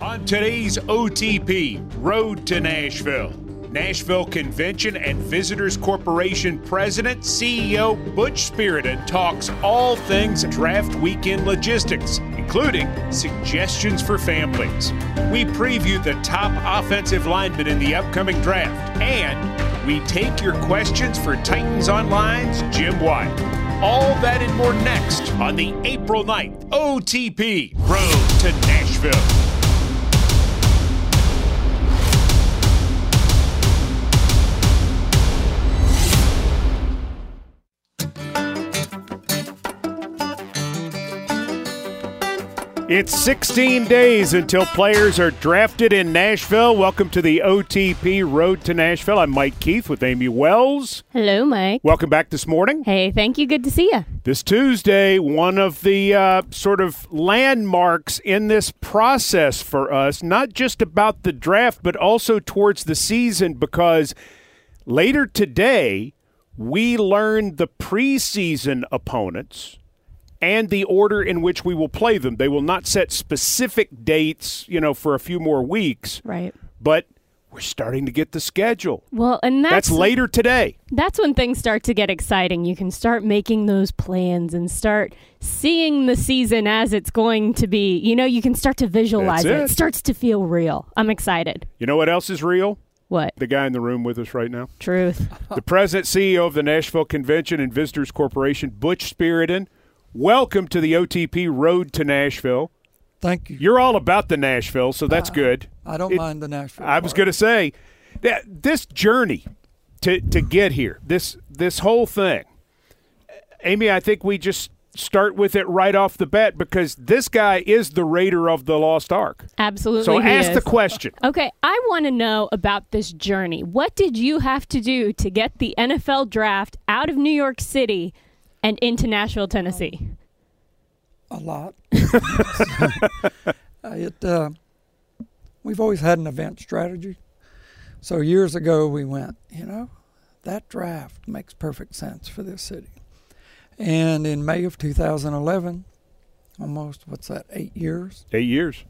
On today's OTP Road to Nashville, Nashville Convention and Visitors Corporation President CEO Butch Spyridon talks all things draft weekend logistics, including suggestions for families. We preview the top offensive linemen in the upcoming draft, and we take your questions for Titans Online's Jim Wyatt. All that and more next on the April 9th OTP Road to Nashville. It's 16 days until players are drafted in Nashville. Welcome to the OTP Road to Nashville. I'm Mike Keith with Amy Wells. Hello, Mike. Welcome back this morning. Hey, thank you. Good to see you. This Tuesday, one of the uh, sort of landmarks in this process for us, not just about the draft, but also towards the season, because later today, we learned the preseason opponents and the order in which we will play them. They will not set specific dates, you know, for a few more weeks. Right. But we're starting to get the schedule. Well, and that's, that's later today. That's when things start to get exciting. You can start making those plans and start seeing the season as it's going to be. You know, you can start to visualize it. it. It starts to feel real. I'm excited. You know what else is real? What? The guy in the room with us right now. Truth. the president CEO of the Nashville Convention and Visitors Corporation, Butch Spyridon. Welcome to the OTP Road to Nashville. Thank you. You're all about the Nashville, so that's Uh, good. I don't It- mind the Nashville. I was going to say that this journey to to get here, this this whole thing, Amy. I think we just start with it right off the bat because this guy is the Raider of the Lost Ark. Absolutely. So ask is. the question. Okay, I want to know about this journey. What did you have to do to get the NFL draft out of New York City and into Nashville, Tennessee? a lot. Uh, it uh, we've always had an event strategy. So years ago we went, you know, that draft makes perfect sense for this city. And in May of 2011, almost what's that, eight years, Eight years.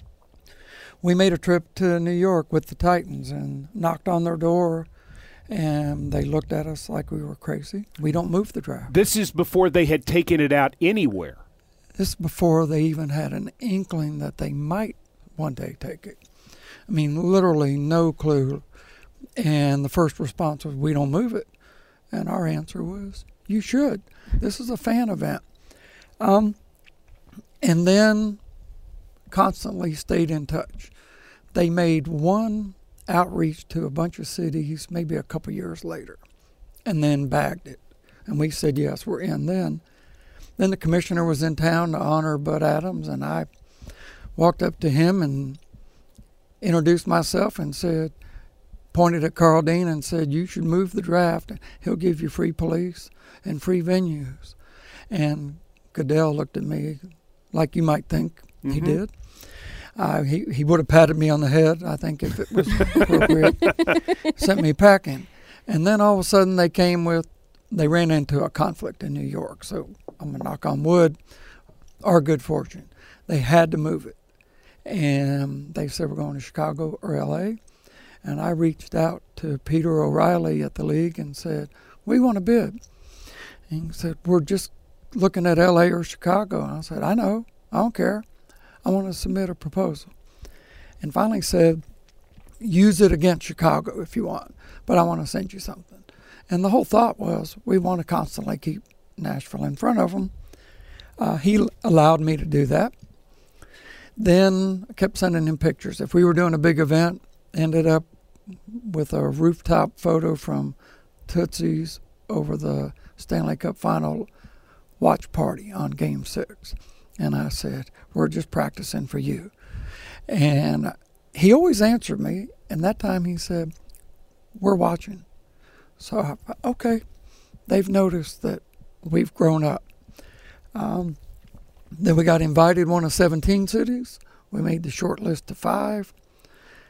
we made a trip to New York with the Titans and knocked on their door. And they looked at us like we were crazy. We don't move the draft. This is before they had taken it out anywhere. This is before they even had an inkling that they might one day take it. I mean, literally no clue. And the first response was, "We don't move it," and our answer was, "You should. This is a fan event." Um, and then constantly stayed in touch. They made one outreach to a bunch of cities, maybe a couple years later, and then bagged it. And we said, "Yes, we're in." Then. Then the commissioner was in town to honor Bud Adams, and I walked up to him and introduced myself and said, pointed at Karl Dean and said, "You should move the draft. He'll give you free police and free venues." And Goodell looked at me like you might think he Mhm. did. Uh, he he would have patted me on the head, I think, if it was appropriate. Sent me packing, and then all of a sudden they came with they ran into a conflict in New York. So I'm gonna knock on wood, our good fortune. They had to move it, and they said we're going to Chicago or L.A. And I reached out to Peter O'Reilly at the league and said, "We want to bid." And he said, "We're just looking at L.A. or Chicago." And I said, "I know. I don't care. I want to submit a proposal." And finally said, "Use it against Chicago if you want, but I want to send you something." And the whole thought was, we want to constantly keep Nashville in front of them. Uh, he allowed me to do that. Then I kept sending him pictures. If we were doing a big event, ended up with a rooftop photo from Tootsie's over the Stanley Cup final watch party on Game Six, and I said, "We're just practicing for you." And he always answered me, and that time he said, "We're watching." So, I, okay, they've noticed that we've grown up. Um, then we got invited one of 17 cities. We made the short list to five.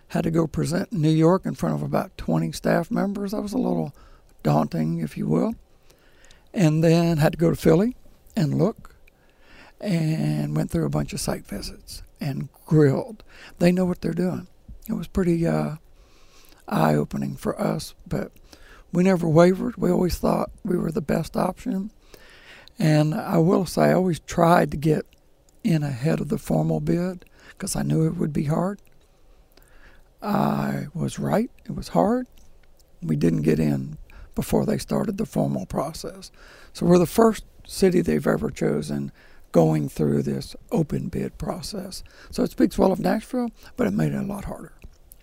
Had to go present in New York in front of about 20 staff members. That was a little daunting, if you will. And then had to go to Philly and look and went through a bunch of site visits. and grilled. They know what they're doing. It was pretty uh, eye opening for us, but we never wavered. We always thought we were the best option. And I will say, I always tried to get in ahead of the formal bid because I knew it would be hard. I was right. It was hard. We didn't get in before they started the formal process. So we're the first city they've ever chosen going through this open bid process. So it speaks well of Nashville, but it made it a lot harder.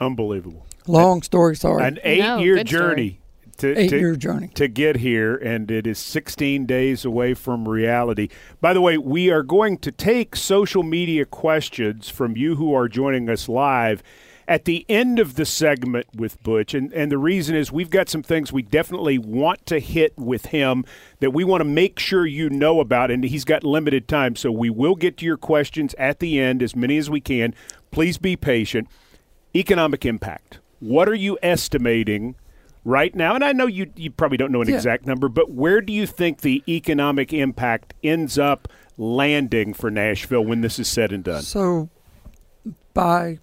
Unbelievable. Long story, sorry. An eight-year journey to, Eight to, year journey. to get here, and it is 16 days away from reality. By the way, we are going to take social media questions from you who are joining us live at the end of the segment with Butch. And, and the reason is we've got some things we definitely want to hit with him that we want to make sure you know about. And he's got limited time. So we will get to your questions at the end, as many as we can. Please be patient. Economic impact. What are you estimating right now? And I know you, you probably don't know an Yeah. exact number, but where do you think the economic impact ends up landing for Nashville when this is said and done? So, by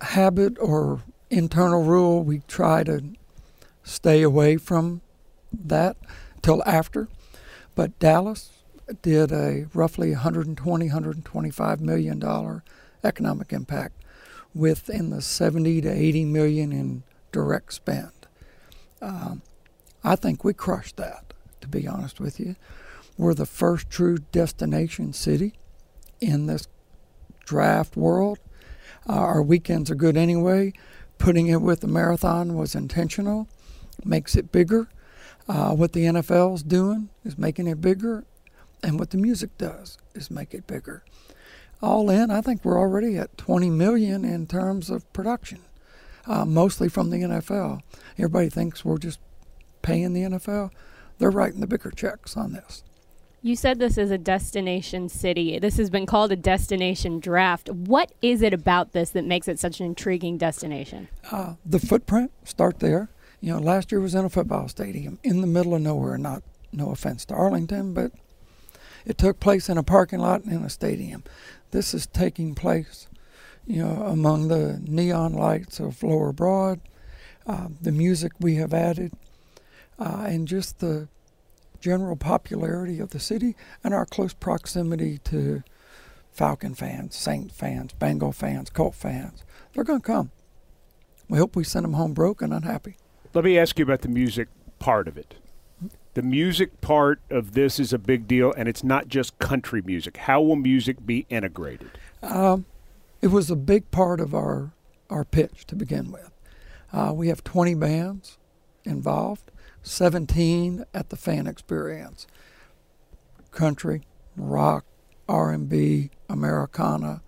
habit or internal rule, we try to stay away from that till after. But Dallas did a roughly 120, 125 million dollar economic impact, within the 70 to 80 million in direct spend. Um, I think we crushed that. To be honest with you, we're the first true destination city in this draft world. Uh, our weekends are good anyway. Putting it with the marathon was intentional, makes it bigger. Uh, what the NFL's doing is making it bigger, and what the music does is make it bigger. All in, I think we're already at 20 million in terms of production, uh, mostly from the NFL. Everybody thinks we're just paying the NFL. They're writing the bigger checks on this. You said this is a destination city. This has been called a destination draft. What is it about this that makes it such an intriguing destination? Uh, the footprint, start there. You know, last year was in a football stadium in the middle of nowhere. Not, no offense to Arlington, but it took place in a parking lot in a stadium. This is taking place, you know, among the neon lights of Lower Broad, uh, the music we have added, uh, and just the general popularity of the city and our close proximity to Falcon fans, Saint fans, Bengal fans, Colt fans. They're going to come. We hope we send them home broke and unhappy. Let me ask you about the music part of it. The music part of this is a big deal, and it's not just country music. How will music be integrated? Um, it was a big part of our our pitch to begin with. Uh, we have 20 bands involved, 17 at the fan experience. Country, rock, R&B, Americana,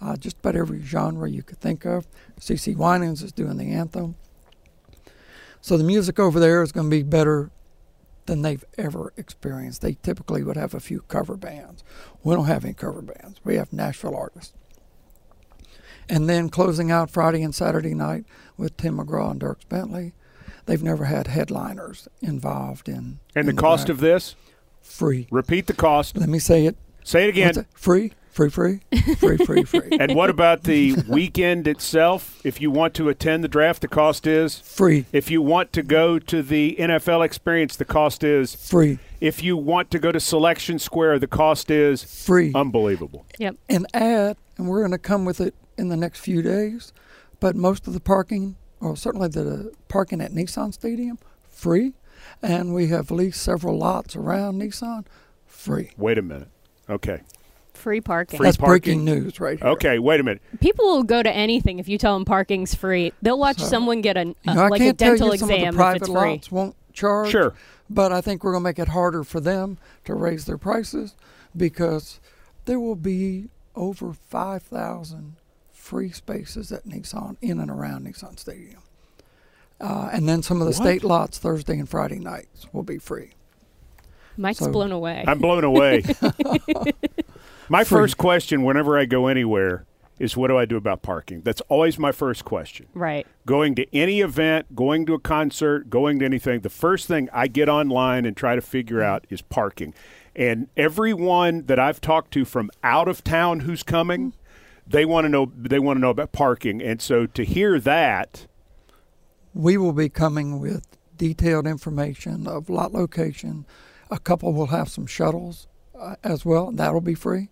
uh, just about every genre you could think of. CeCe Winans is doing the anthem. So the music over there is going to be better than they've ever experienced. They typically would have a few cover bands. We don't have any cover bands. We have Nashville artists. And then closing out Friday and Saturday night with Tim McGraw and Dierks Bentley. They've never had headliners involved in. And the in cost draft. of this? free. Repeat the cost. Let me say it. Say it again. Free, free, free, free, free, free, And what about the weekend itself? If you want to attend the draft, the cost is. free, If you want to go to the NFL experience, the cost is. free, If you want to go to Selection Square, the cost is free. unbelievable. Yep. and add, and we're going to come with it in the next few days, but most of the parking, or certainly the parking at Nissan Stadium, free. And we have leased several lots around Nissan, free. Wait a minute. Okay. Free parking. Free That's parking? breaking news right here. Okay, wait a minute. People will go to anything if you tell them parking's free. They'll watch So, someone get a, You uh, know, I like a can't tell dental you some of exam the if private it's free. lots won't charge. Sure. But I think we're going to make it harder for them to raise their prices because there will be over 5,000 free spaces at Nissan in and around Nissan Stadium. Uh, and then some of the What? state lots Thursday and Friday nights will be free. Mike's So- blown away. I'm blown away. my Free. first question whenever I go anywhere is what do I do about parking? That's always my first question. right. Going to any event, going to a concert, going to anything, the first thing I get online and try to figure out is parking. And everyone that I've talked to from out of town who's coming, they want to know they want to know about parking, and so to hear that, we will be coming with detailed information of lot location. A couple will have some shuttles uh, as well. That'll be free,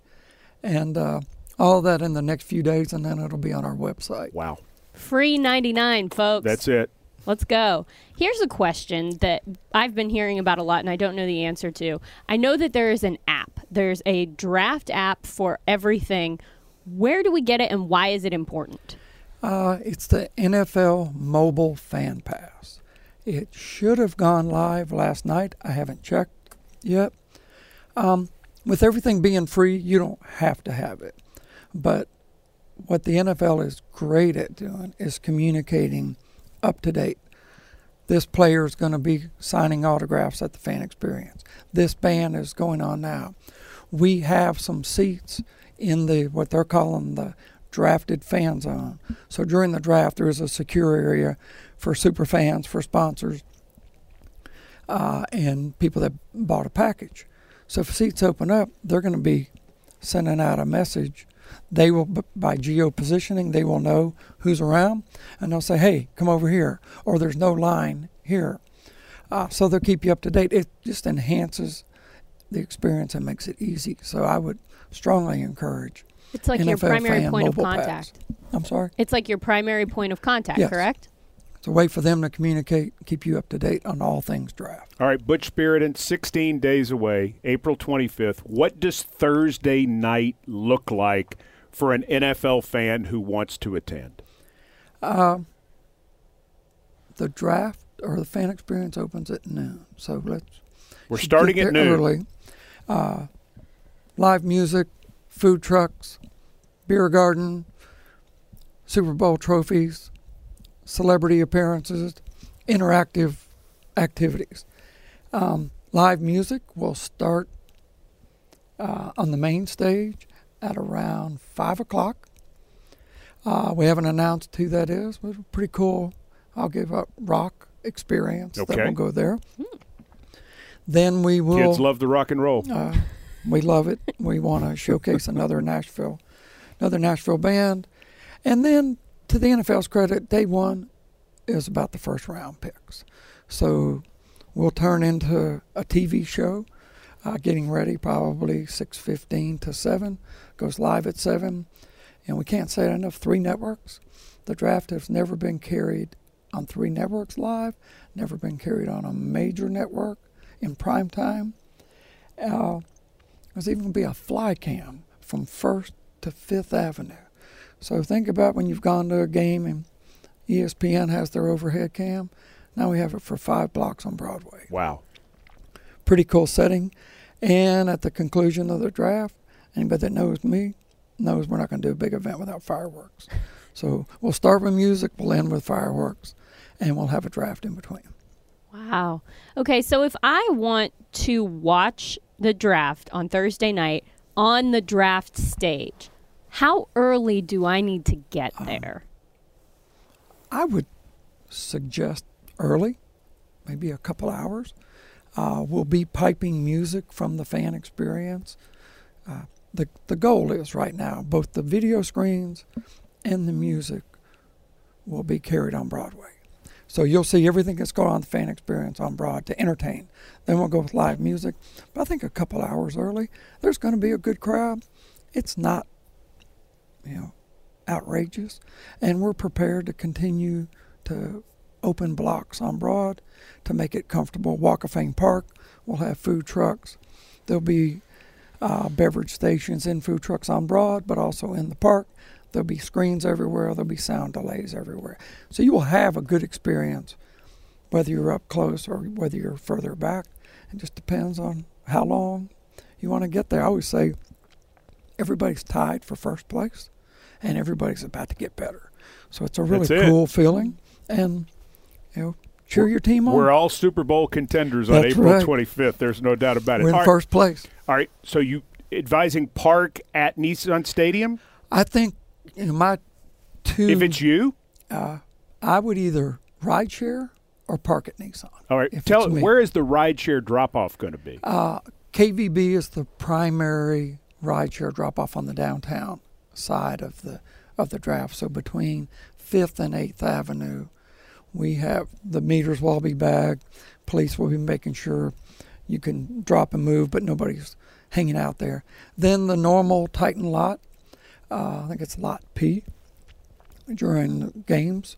and uh, all that in the next few days, and then it'll be on our website. wow, Free 99, folks. that's it. Let's go. Here's a question that I've been hearing about a lot and I don't know the answer to. I know that there is an app, there's a draft app for everything. Where do we get it and why is it important? Uh, it's the NFL Mobile Fan Pass. It should have gone live last night. I haven't checked yet. Um, with everything being free, you don't have to have it. But what the NFL is great at doing is communicating up to date. This player is going to be signing autographs at the fan experience. This band is going on now. We have some seats in the what they're calling the drafted fan zone. So during the draft, there is a secure area for super fans, for sponsors, uh, and people that bought a package. So if seats open up, they're going to be sending out a message. They will, by geo positioning, they will know who's around, and they'll say, "Hey, come over here," or "There's no line here." Uh, so they'll keep you up to date. It just enhances the experience and makes it easy. So I would strongly encourage. It's like your primary point of mobile pass. contact. I'm sorry. It's like your primary point of contact, Yes. correct? It's a way for them to communicate, keep you up to date on all things draft. All right, Butch Spyridon, 16 days away, April 25th. What does Thursday night look like for an NFL fan who wants to attend? Um, the draft or the fan experience opens at noon. So let's We're starting get at noon. Early. Uh, live music, food trucks, beer garden, Super Bowl trophies, celebrity appearances, interactive activities. Um, live music will start uh, on the main stage at around five o'clock. Uh, we haven't announced who that is, but pretty cool. I'll give up rock experience that Okay. will go there. Then we will. Kids love the rock and roll. Uh, we love it. We want to showcase another Nashville, another Nashville band, and then to the NFL's credit, day one is about the first round picks. So we'll turn into a TV show, uh, getting ready probably six fifteen to seven. Goes live at seven, and we can't say it enough. Three networks. The draft has never been carried on three networks live. Never been carried on a major network in prime time. Uh, there's even going to be a fly cam from First to Fifth Avenue. So think about when you've gone to a game and ESPN has their overhead cam. Now we have it for five blocks on Broadway. Wow. Pretty cool setting. And at the conclusion of the draft, anybody that knows me knows we're not going to do a big event without fireworks. So we'll start with music, we'll end with fireworks, and we'll have a draft in between. Wow. Okay, so if I want to watch the draft on Thursday night on the draft stage, how early do I need to get Um, there? I would suggest early, maybe a couple hours. Uh, we'll be piping music from the fan experience. Uh, the the goal is right now both the video screens and the music will be carried on Broadway. So you'll see everything that's going on the fan experience on Broad to entertain. Then we'll go with live music. But I think a couple hours early, there's going to be a good crowd. It's not, you know, outrageous, and we're prepared to continue to open blocks on Broad to make it comfortable. Walk of Fame Park will have food trucks. There'll be uh, beverage stations and food trucks on Broad, but also in the park. There'll be screens everywhere. There'll be sound delays everywhere. So you will have a good experience, whether you're up close or whether you're further back. It just depends on how long you want to get there. I always say everybody's tied for first place, and everybody's about to get better. So it's a really That's it. cool feeling, and you know, cheer your team on. We're all Super Bowl contenders on That's April right. 25th. There's no doubt about it. We're in All right. first place. All right. So you advising park at Nissan Stadium? I think you know, my two. If it's you, uh, I would either ride share or park at Nissan. all right. Tell where is the rideshare drop off going to be? Uh, KVB is the primary rideshare drop off on the downtown side of the of the draft. So between Fifth and Eighth Avenue, we have the meters will all be bagged. Police will be making sure you can drop and move, but nobody's hanging out there. Then the normal Titan lot, uh, I think it's lot P, during games,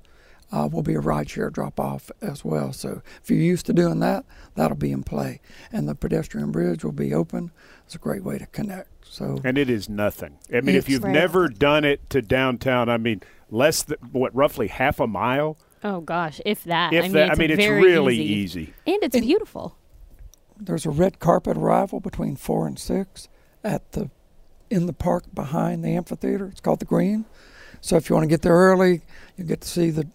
uh, will be a rideshare drop off as well. So if you're used to doing that, that'll be in play. And the pedestrian bridge will be open. It's a great way to connect. So and it is nothing. I mean, if you've Right. never done it to downtown, I mean, less than what, roughly half a mile. Oh gosh, if that. If I mean, that, it's I mean, it's really easy. easy. and it's And- beautiful. there's a red carpet arrival between four and six at the in the park behind the amphitheater. It's called the Green. So if you want to get there early, you get to see the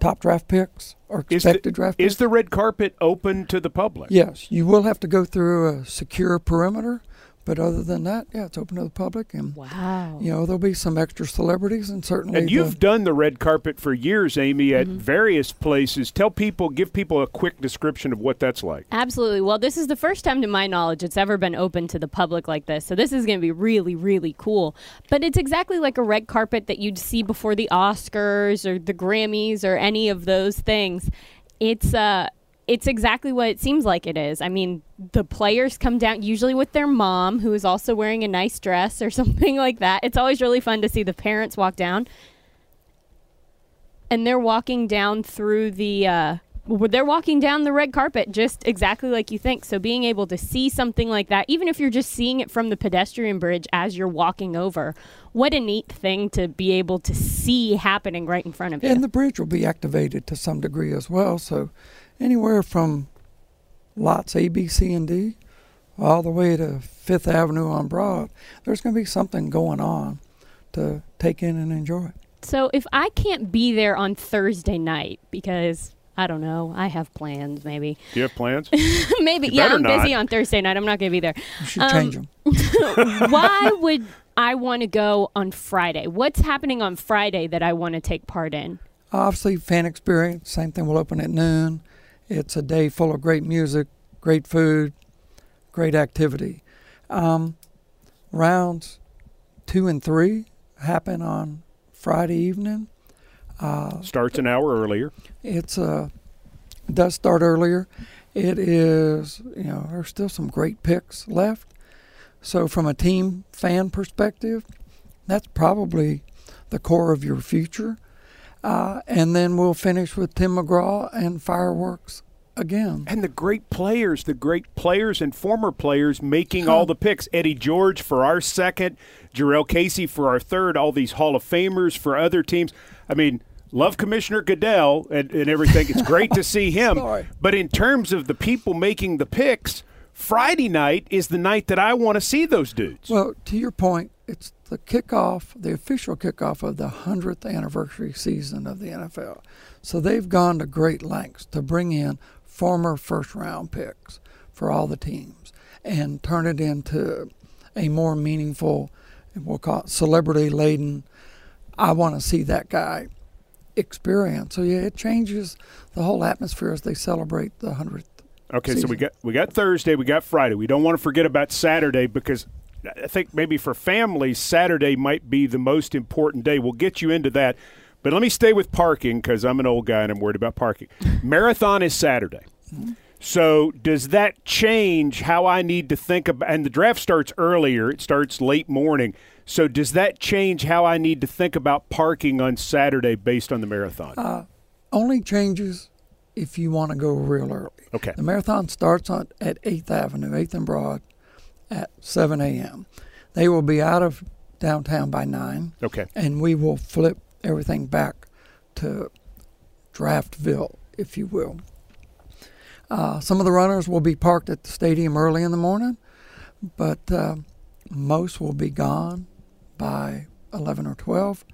top draft picks or Is the- expected draft Is the red carpet open to the public? yes, you will have to go through a secure perimeter, but other than that, yeah, it's open to the public, and Wow. you know there'll be some extra celebrities and certainly And you've done the red carpet for years, Amy, at Mm-hmm. various places. Tell people, give people a quick description of what that's like. Absolutely. Well, this is the first time, to my knowledge, it's ever been open to the public like this. So this is going to be really, really cool. But it's exactly like a red carpet that you'd see before the Oscars or the Grammys or any of those things. It's uh, it's exactly what it seems like it is. I mean, the players come down usually with their mom, who is also wearing a nice dress or something like that. It's always really fun to see the parents walk down and they're walking down through the uh they're walking down the red carpet just exactly like you think so being able to see something like that even if you're just seeing it from the pedestrian bridge as you're walking over what a neat thing to be able to see happening right in front of you And the bridge will be activated to some degree as well. So anywhere from lots A, B, C, and D, all the way to Fifth Avenue on Broad, there's going to be something going on to take in and enjoy. so if i can't be there on thursday night because I don't know. I have plans, maybe. Do you have plans? maybe. You Yeah, I'm busy on Thursday night. I'm not going to be there. You should Um, change them. Why would I want to go on Friday? What's happening on Friday that I want to take part in? Obviously, fan experience, same thing will open at noon. It's a day full of great music, great food, great activity. Um, rounds two and three happen on Friday evening. Uh, Starts an hour earlier. it's uh, it does start earlier. It is you know there's still some great picks left. So from a team fan perspective, that's probably the core of your future. Uh, and then we'll finish with Tim McGraw and fireworks again. And the great players, the great players and former players making all the picks. Eddie George for our second, Jurrell Casey for our third, all these Hall of Famers for other teams. I mean, love Commissioner Goodell and, and everything. It's great to see him. Sorry. But in terms of the people making the picks, Friday night is the night that I want to see those dudes. Well, to your point, it's the kickoff, the official kickoff of the 100th anniversary season of the NFL. So they've gone to great lengths to bring in former first round picks for all the teams and turn it into a more meaningful, we'll call it celebrity laden, I want to see that guy experience. So, yeah, it changes the whole atmosphere as they celebrate the 100th. Okay, so we got we got Thursday, we got Friday. We don't want to forget about Saturday because I think maybe for families, Saturday might be the most important day. We'll get you into that, but let me stay with parking because I'm an old guy and I'm worried about parking. Marathon is Saturday. So does that change how I need to think about? And the draft starts earlier; it starts late morning. So does that change how I need to think about parking on Saturday based on the marathon? Uh, only changes if you want to go real early. okay. The marathon starts on, at 8th Avenue, 8th and Broad, at 7 a.m. They will be out of downtown by 9, Okay. and we will flip everything back to Draftville, if you will. Uh, some of the runners will be parked at the stadium early in the morning, but uh, most will be gone by 11 or 12.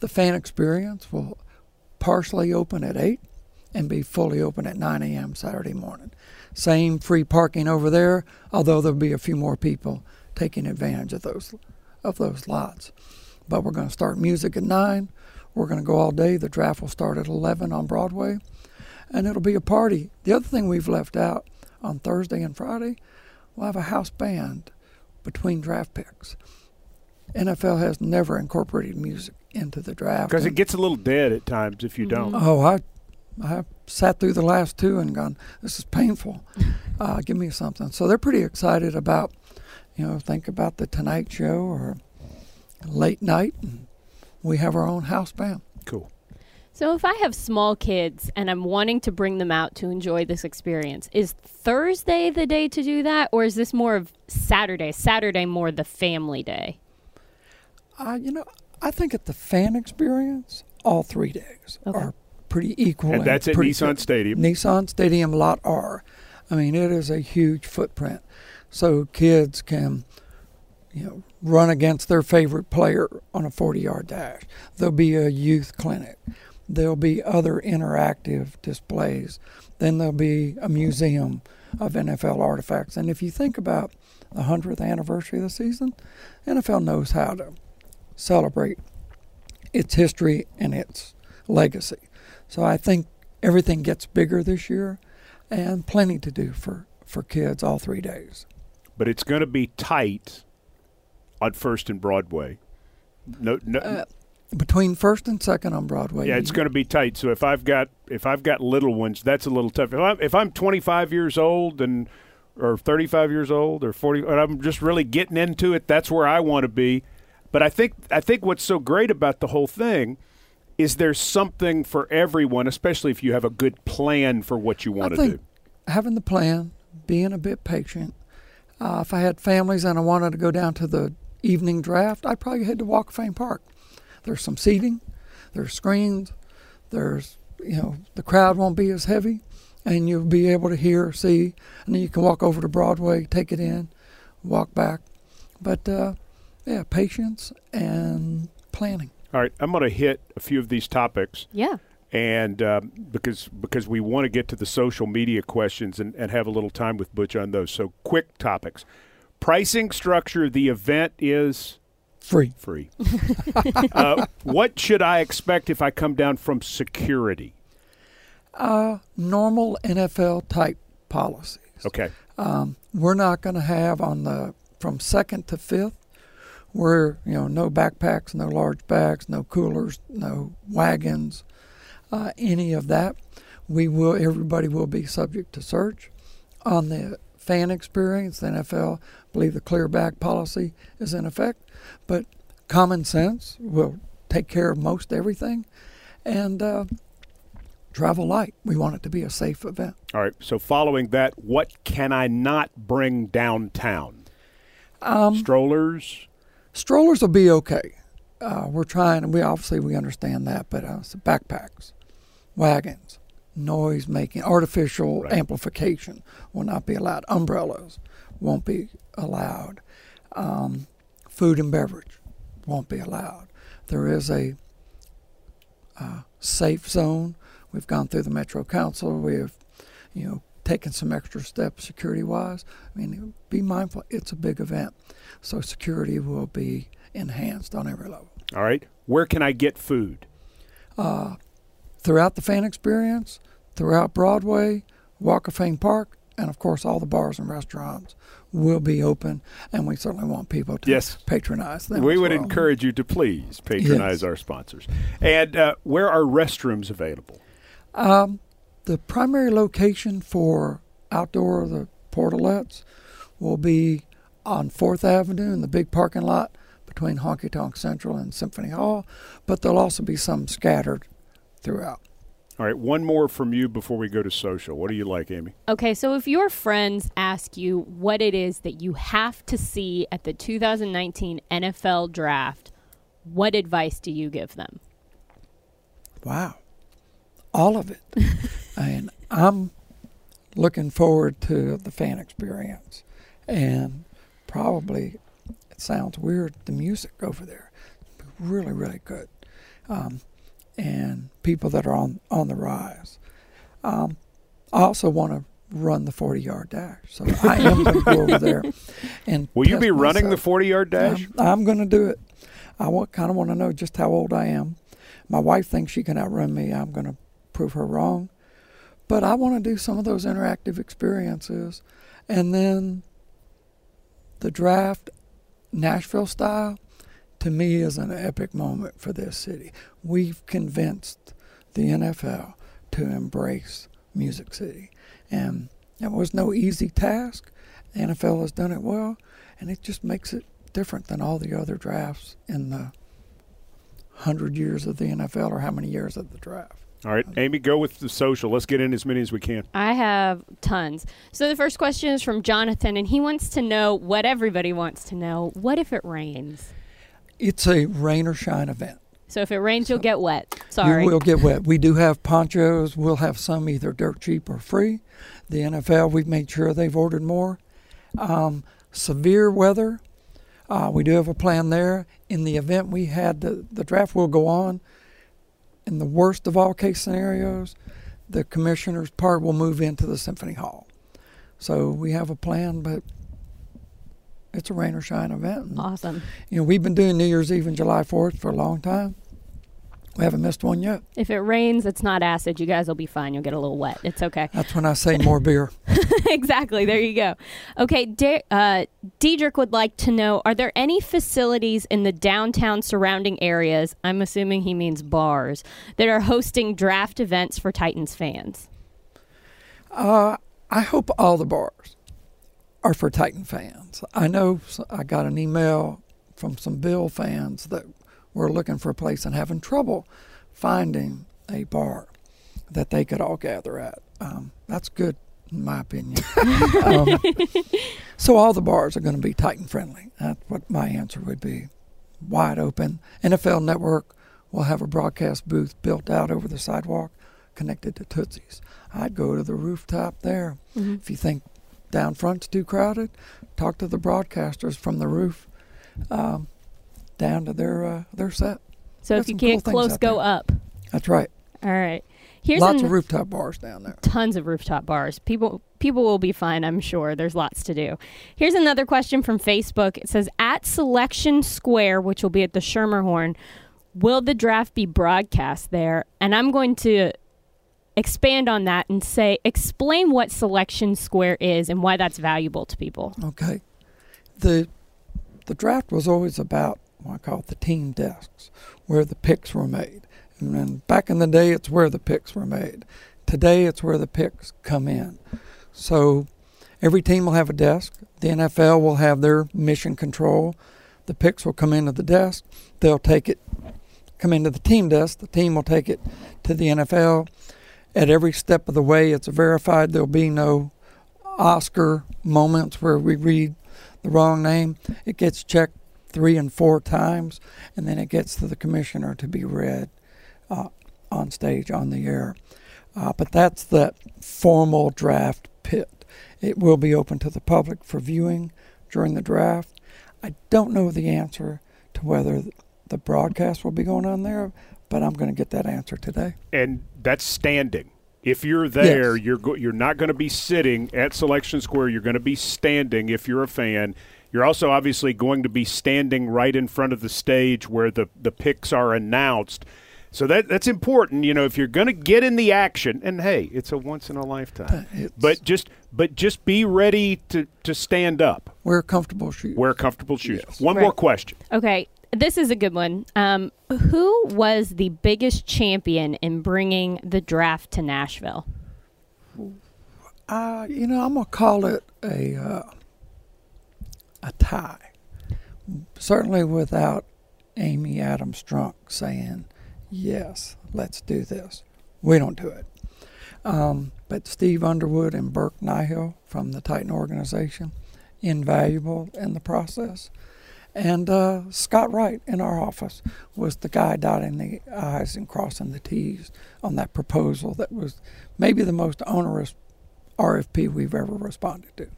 The fan experience will partially open at 8 and be fully open at 9 a.m. Saturday morning. Same free parking over there, although there'll be a few more people taking advantage of those of those lots. But we're going to start music at 9. We're going to go all day. The draft will start at 11 on Broadway, and it'll be a party. The other thing we've left out on Thursday and Friday, we'll have a house band between draft picks. NFL has never incorporated music into the draft. Because it gets a little dead at times if you don't. Mm-hmm. Oh, I, I sat through the last two and gone, this is painful. Uh, give me something. So they're pretty excited about, you know, think about the Tonight Show or late night. And we have our own house band. Cool. So if I have small kids and I'm wanting to bring them out to enjoy this experience, is Thursday the day to do that, or is this more of Saturday? Saturday more the family day. Uh, you know, I think at the fan experience, all three days Okay. are pretty equal. And that's at pretty Nissan. Stadium. Nissan Stadium Lot R. I mean, it is a huge footprint. So kids can, you know, run against their favorite player on a 40 yard dash. There'll be a youth clinic. There'll be other interactive displays. Then there'll be a museum of NFL artifacts. And if you think about the 100th anniversary of the season, NFL knows how to celebrate its history and its legacy. So I think everything gets bigger this year and plenty to do for, for kids all three days. But it's going to be tight on First and Broadway. No, no. Uh, Between first and second on Broadway. yeah, it's going to be tight. So if I've got if I've got little ones, that's a little tough. If I'm, if I'm 25 years old and or 35 years old or 40, and I'm just really getting into it, that's where I want to be. But I think I think what's so great about the whole thing is there something for everyone, especially if you have a good plan for what you want to do. having the plan, being a bit patient. Uh, if I had families and I wanted to go down to the evening draft, I'd probably head to Walk of Fame Park. There's some seating, there's screens, there's you know the crowd won't be as heavy, and you'll be able to hear, see, and then you can walk over to Broadway, take it in, walk back. But uh, yeah, patience and planning. All right, I'm going to hit a few of these topics. Yeah. and um, because because we want to get to the social media questions and, and have a little time with Butch on those. So quick topics: pricing structure. The event is Free. free. uh, what should I expect if I come down from security? Uh, normal NFL type policies. Okay, Um, we're not going to have on the from second to fifth. We're you know no backpacks, no large bags, no coolers, no wagons, uh, any of that. We will. Everybody will be subject to search. On the fan experience, the NFL I believe the clear bag policy is in effect, but common sense will take care of most everything, and uh, travel light. We want it to be a safe event. all right. So following that, what can I not bring downtown? Um, Strollers. Strollers will be okay. Uh, we're trying, and we obviously we understand that, but uh, so backpacks, wagons, noise making, artificial Right. amplification will not be allowed. Umbrellas won't be allowed. Um, food and beverage won't be allowed. There is a uh, safe zone. We've gone through the Metro Council. We have, you know, taken some extra steps security wise. I mean, be mindful. It's a big event, so security will be enhanced on every level. All right. Where can I get food? Uh, throughout the fan experience, throughout Broadway, Walk of Fame Park, and of course, all the bars and restaurants will be open, and we certainly want people to Yes. patronize them. We would well. encourage you to please patronize Yes. our sponsors. And uh, where are restrooms available? Um, the primary location for outdoor the portalettes will be on Fourth Avenue in the big parking lot between Honky Tonk Central and Symphony Hall, but there'll also be some scattered throughout. All right, one more from you before we go to social. What do you like, Amy? Okay, so if your friends ask you what it is that you have to see at the 2019 NFL draft, what advice do you give them? Wow. All of it. and I'm looking forward to the fan experience. And probably, it sounds weird, the music over there. Really, really good. Um, and people that are on, on the rise. Um, I also want to run the 40 yard dash. So I am going to go over there and. Will you be running the 40 yard dash? I'm, I'm going to do it. I want, kind of want to know just how old I am. My wife thinks she can outrun me. I'm going to prove her wrong. But I want to do some of those interactive experiences. And then the draft, Nashville style, to me is an epic moment for this city. We've convinced the NFL to embrace Music City. And it was no easy task. The NFL has done it well, and it just makes it different than all the other drafts in the hundred years of the NFL or how many years of the draft. All right, Amy, go with the social. Let's get in as many as we can. I have tons. So the first question is from Jonathan, and he wants to know what everybody wants to know. What if it rains? It's a rain or shine event. So if it rains, you'll get wet. Sorry. You will get wet. We do have ponchos. We'll have some either dirt cheap or free. The NFL, we've made sure they've ordered more. Um, severe weather, uh, we do have a plan there. In the event we had, the, the draft will go on. In the worst of all case scenarios, the commissioner's part will move into the Symphony Hall. So we have a plan, but it's a rain or shine event. And, awesome. You know, we've been doing New Year's Eve and July 4th for a long time. We haven't missed one yet. If it rains, it's not acid. You guys will be fine. You'll get a little wet. It's okay. That's when I say more beer. exactly. There you go. Okay. De- uh, Diedrich would like to know Are there any facilities in the downtown surrounding areas, I'm assuming he means bars, that are hosting draft events for Titans fans? Uh, I hope all the bars are for Titan fans. I know I got an email from some Bill fans that were looking for a place and having trouble finding a bar that they could all gather at. Um, that's good, in my opinion. um, so all the bars are going to be Titan friendly. That's what my answer would be. Wide open. NFL Network will have a broadcast booth built out over the sidewalk connected to Tootsie's. I'd go to the rooftop there. Mm-hmm. If you think down front's too crowded, talk to the broadcasters from the roof. Um, down to their uh, their set. So if you can't cool close, go there. up. That's right. All right. Here's lots of rooftop bars down there. Tons of rooftop bars. People people will be fine, I'm sure. There's lots to do. Here's another question from Facebook. It says at Selection Square, which will be at the Schermerhorn, will the draft be broadcast there? And I'm going to expand on that and say explain what Selection Square is and why that's valuable to people. Okay. The the draft was always about I call it the team desks, where the picks were made. And back in the day, it's where the picks were made. Today, it's where the picks come in. So every team will have a desk. The NFL will have their mission control. The picks will come into the desk. They'll take it, come into the team desk. The team will take it to the NFL. At every step of the way, it's verified. There'll be no Oscar moments where we read the wrong name. It gets checked three and four times, and then it gets to the commissioner to be read uh, on stage on the air. Uh, but that's the formal draft pit. It will be open to the public for viewing during the draft. I don't know the answer to whether the broadcast will be going on there, but I'm going to get that answer today. And that's standing. If you're there, yes. you're go- you're not going to be sitting at Selection Square. You're going to be standing if you're a fan you're also obviously going to be standing right in front of the stage where the, the picks are announced. So that that's important, you know. If you're going to get in the action, and hey, it's a once in a lifetime. It's but just but just be ready to to stand up. Wear comfortable shoes. Wear comfortable shoes. Yes. One right. more question. Okay, this is a good one. Um, who was the biggest champion in bringing the draft to Nashville? Uh, you know, I'm gonna call it a. Uh, a tie. Certainly without Amy Adams Strunk saying, yes, let's do this. We don't do it. Um, but Steve Underwood and Burke Nihill from the Titan organization, invaluable in the process. And uh, Scott Wright in our office was the guy dotting the I's and crossing the T's on that proposal that was maybe the most onerous RFP we've ever responded to.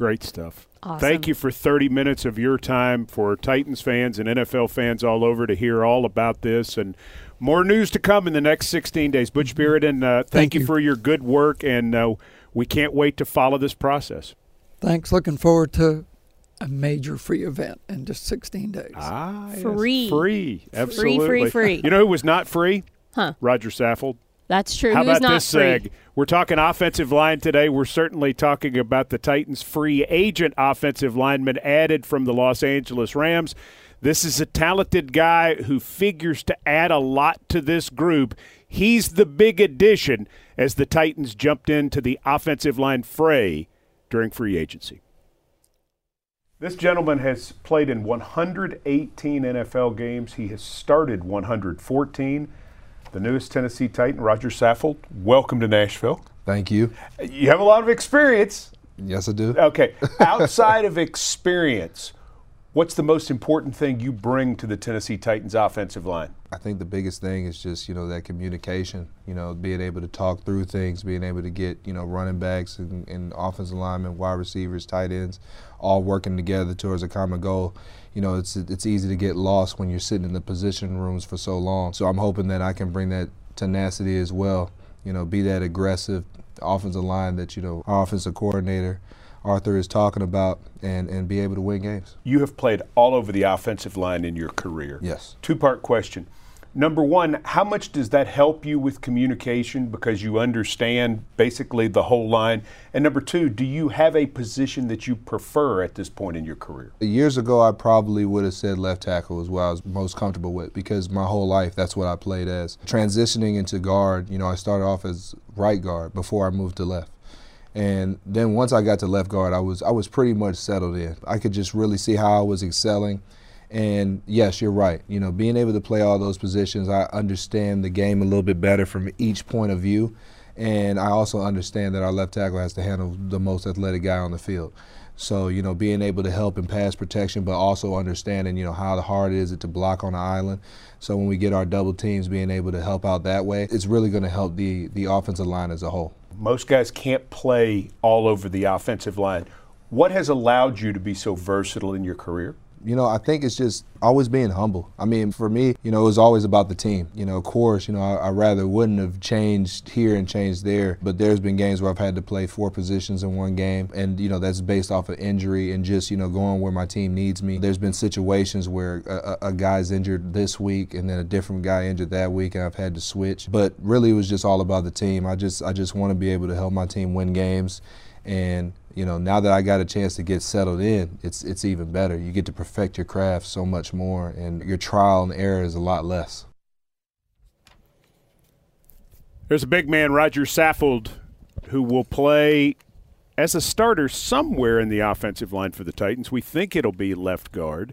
Great stuff. Awesome. Thank you for 30 minutes of your time for Titans fans and NFL fans all over to hear all about this and more news to come in the next 16 days. Butch Spyridon, uh, thank, thank you. you. for your good work, and uh, we can't wait to follow this process. Thanks. Looking forward to a major free event in just 16 days. Ah, free. Yes. Free. Absolutely. Free, free, free. You know who was not free? Huh. Rodger Saffold. That's true. How Who's about this free? seg? We're talking offensive line today. We're certainly talking about the Titans' free agent offensive lineman added from the Los Angeles Rams. This is a talented guy who figures to add a lot to this group. He's the big addition as the Titans jumped into the offensive line fray during free agency. This gentleman has played in 118 NFL games. He has started 114. The newest Tennessee Titan, Rodger Saffold. Welcome to Nashville. Thank you. You have a lot of experience. Yes, I do. Okay. Outside of experience, what's the most important thing you bring to the Tennessee Titans offensive line? I think the biggest thing is just, you know, that communication, you know, being able to talk through things, being able to get, you know, running backs and, and offensive linemen, wide receivers, tight ends, all working together towards a common goal. You know, it's it's easy to get lost when you're sitting in the position rooms for so long. So I'm hoping that I can bring that tenacity as well. You know, be that aggressive offensive line that, you know, our offensive coordinator – Arthur is talking about and, and be able to win games. You have played all over the offensive line in your career. Yes. Two part question. Number one, how much does that help you with communication because you understand basically the whole line? And number two, do you have a position that you prefer at this point in your career? Years ago, I probably would have said left tackle is what I was most comfortable with because my whole life that's what I played as. Transitioning into guard, you know, I started off as right guard before I moved to left. And then once I got to left guard, I was I was pretty much settled in. I could just really see how I was excelling. And yes, you're right. You know, being able to play all those positions, I understand the game a little bit better from each point of view. And I also understand that our left tackle has to handle the most athletic guy on the field. So, you know, being able to help in pass protection, but also understanding, you know, how hard it is to block on the island. So when we get our double teams, being able to help out that way, it's really going to help the, the offensive line as a whole. Most guys can't play all over the offensive line. What has allowed you to be so versatile in your career? You know, I think it's just always being humble. I mean, for me, you know, it was always about the team. You know, of course, you know, I, I, rather wouldn't have changed here and changed there, but there's been games where I've had to play four positions in one game, and you know, that's based off of injury and just you know going where my team needs me. There's been situations where a, a guy's injured this week, and then a different guy injured that week, and I've had to switch. But really, it was just all about the team. I just I just want to be able to help my team win games, and you know, now that I got a chance to get settled in, it's it's even better. You get to perfect your craft so much more, and your trial and error is a lot less. There's a big man, Rodger Saffold, who will play as a starter somewhere in the offensive line for the Titans. We think it'll be left guard.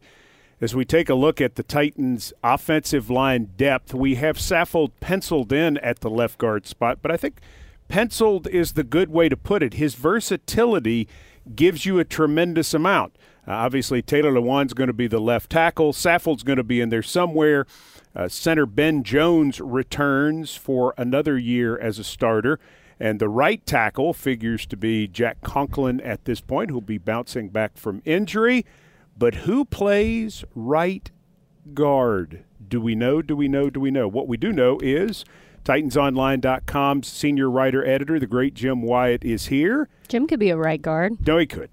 As we take a look at the Titans' offensive line depth, we have Saffold penciled in at the left guard spot, but I think – penciled is the good way to put it. His versatility gives you a tremendous amount. Uh, obviously, Taylor Lewan's going to be the left tackle. Saffold's going to be in there somewhere. Uh, center Ben Jones returns for another year as a starter. And the right tackle figures to be Jack Conklin at this point, who'll be bouncing back from injury. But who plays right guard? Do we know? Do we know? Do we know? What we do know is TitansOnline.com's senior writer editor, the great Jim Wyatt, is here. Jim could be a right guard. No, he could.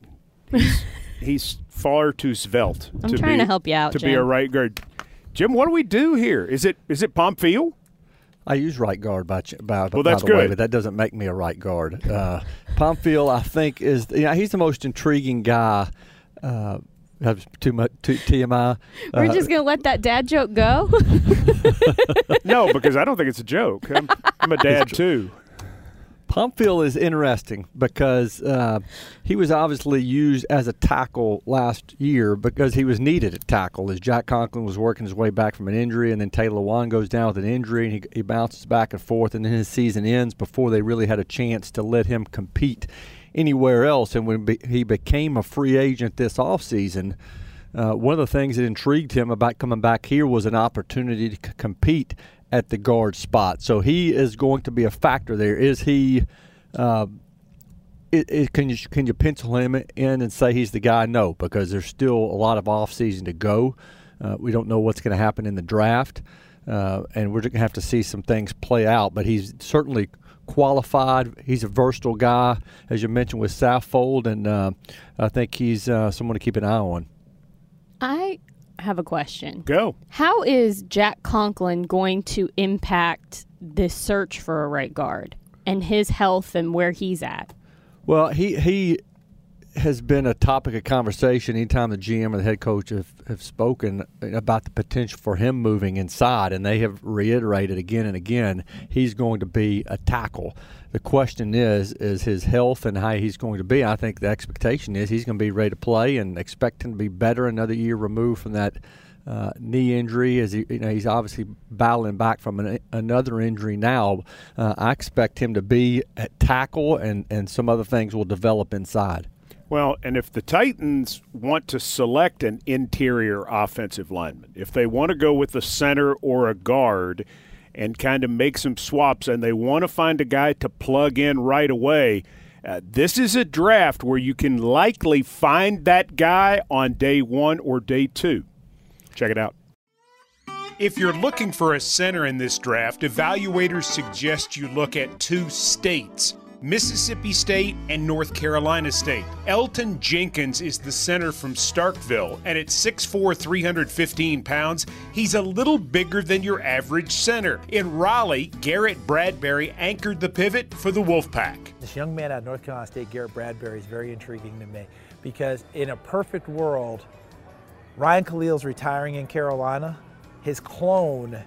He's, he's far too svelte. I'm to trying be, to help you out, to Jim. be a right guard. Jim, what do we do here? Is it is it Pamphile? I use right guard by, by, well, by that's the good. way, but that doesn't make me a right guard. Uh, Pamphile, I think, is you know, he's the most intriguing guy. Uh, have too much too, TMI. We're Uh, just gonna let that dad joke go. no, because I don't think it's a joke. I'm, I'm a dad too. Pamphile is interesting because uh, he was obviously used as a tackle last year because he was needed at tackle as Jack Conklin was working his way back from an injury, and then Taylor Lewan goes down with an injury, and he, he bounces back and forth, and then his season ends before they really had a chance to let him compete anywhere else. And when he became a free agent this offseason, uh, one of the things that intrigued him about coming back here was an opportunity to c- compete at the guard spot. So he is going to be a factor there. Is he? Uh, it, it, can you can you pencil him in and say he's the guy? No, because there's still a lot of offseason to go. Uh, we don't know what's going to happen in the draft, uh, and we're going to have to see some things play out. But he's certainly qualified. He's a versatile guy, as you mentioned with Saffold, and uh, I think he's uh, someone to keep an eye on. I have a question. Go. How is Jack Conklin going to impact this search for a right guard and his health and where he's at? Well, he he has been a topic of conversation anytime the GM or the head coach have, have spoken about the potential for him moving inside, and they have reiterated again and again he's going to be a tackle. The question is, is his health and how he's going to be. I think the expectation is he's going to be ready to play and expect him to be better another year removed from that uh, knee injury. As he, you know, he's obviously battling back from an, another injury now. Uh, I expect him to be at tackle, and and some other things will develop inside. Well, and if the Titans want to select an interior offensive lineman, if they want to go with a center or a guard and kind of make some swaps and they want to find a guy to plug in right away, uh, this is a draft where you can likely find that guy on day one or day two. Check it out. If you're looking for a center in this draft, evaluators suggest you look at two states. Mississippi State, and North Carolina State. Elgton Jenkins is the center from Starkville, and at 6'4, 315 pounds, he's a little bigger than your average center. In Raleigh, Garrett Bradbury anchored the pivot for the Wolfpack. This young man out of North Carolina State, Garrett Bradbury, is very intriguing to me because in a perfect world, Ryan Kalil's retiring in Carolina. His clone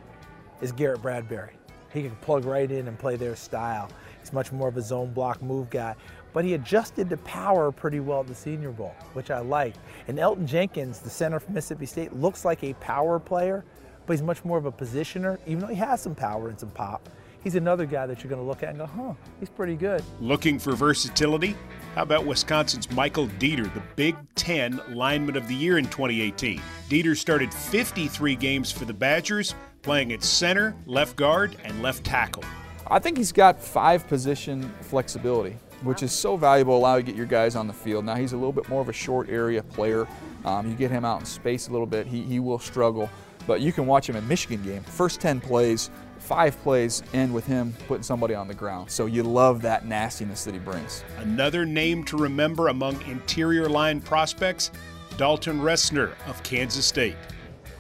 is Garrett Bradbury. He can plug right in and play their style. He's much more of a zone block move guy. But he adjusted to power pretty well at the Senior Bowl, which I liked. And Elgton Jenkins, the center from Mississippi State, looks like a power player, but he's much more of a positioner, even though he has some power and some pop. He's another guy that you're going to look at and go, huh, he's pretty good. Looking for versatility? How about Wisconsin's Michael Deiter, the Big Ten Lineman of the Year in 2018? Deiter started 53 games for the Badgers, playing at center, left guard, and left tackle. I think he's got five position flexibility, which is so valuable, allow you to get your guys on the field. Now he's a little bit more of a short area player. Um, you get him out in space a little bit, he, he will struggle. But you can watch him in Michigan game. First 10 plays, five plays end with him putting somebody on the ground. So you love that nastiness that he brings. Another name to remember among interior line prospects, Dalton Risner of Kansas State.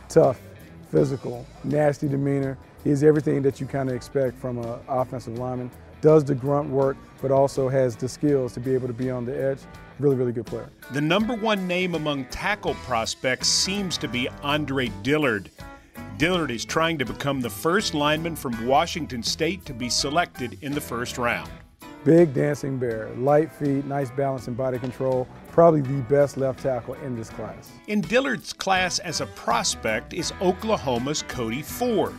Tough, physical, nasty demeanor, He's everything that you kind of expect from an offensive lineman. Does the grunt work, but also has the skills to be able to be on the edge. Really, really good player. The number one name among tackle prospects seems to be Andre Dillard. Dillard is trying to become the first lineman from Washington State to be selected in the first round. Big dancing bear, light feet, nice balance and body control. Probably the best left tackle in this class. In Dillard's class as a prospect is Oklahoma's Cody Ford.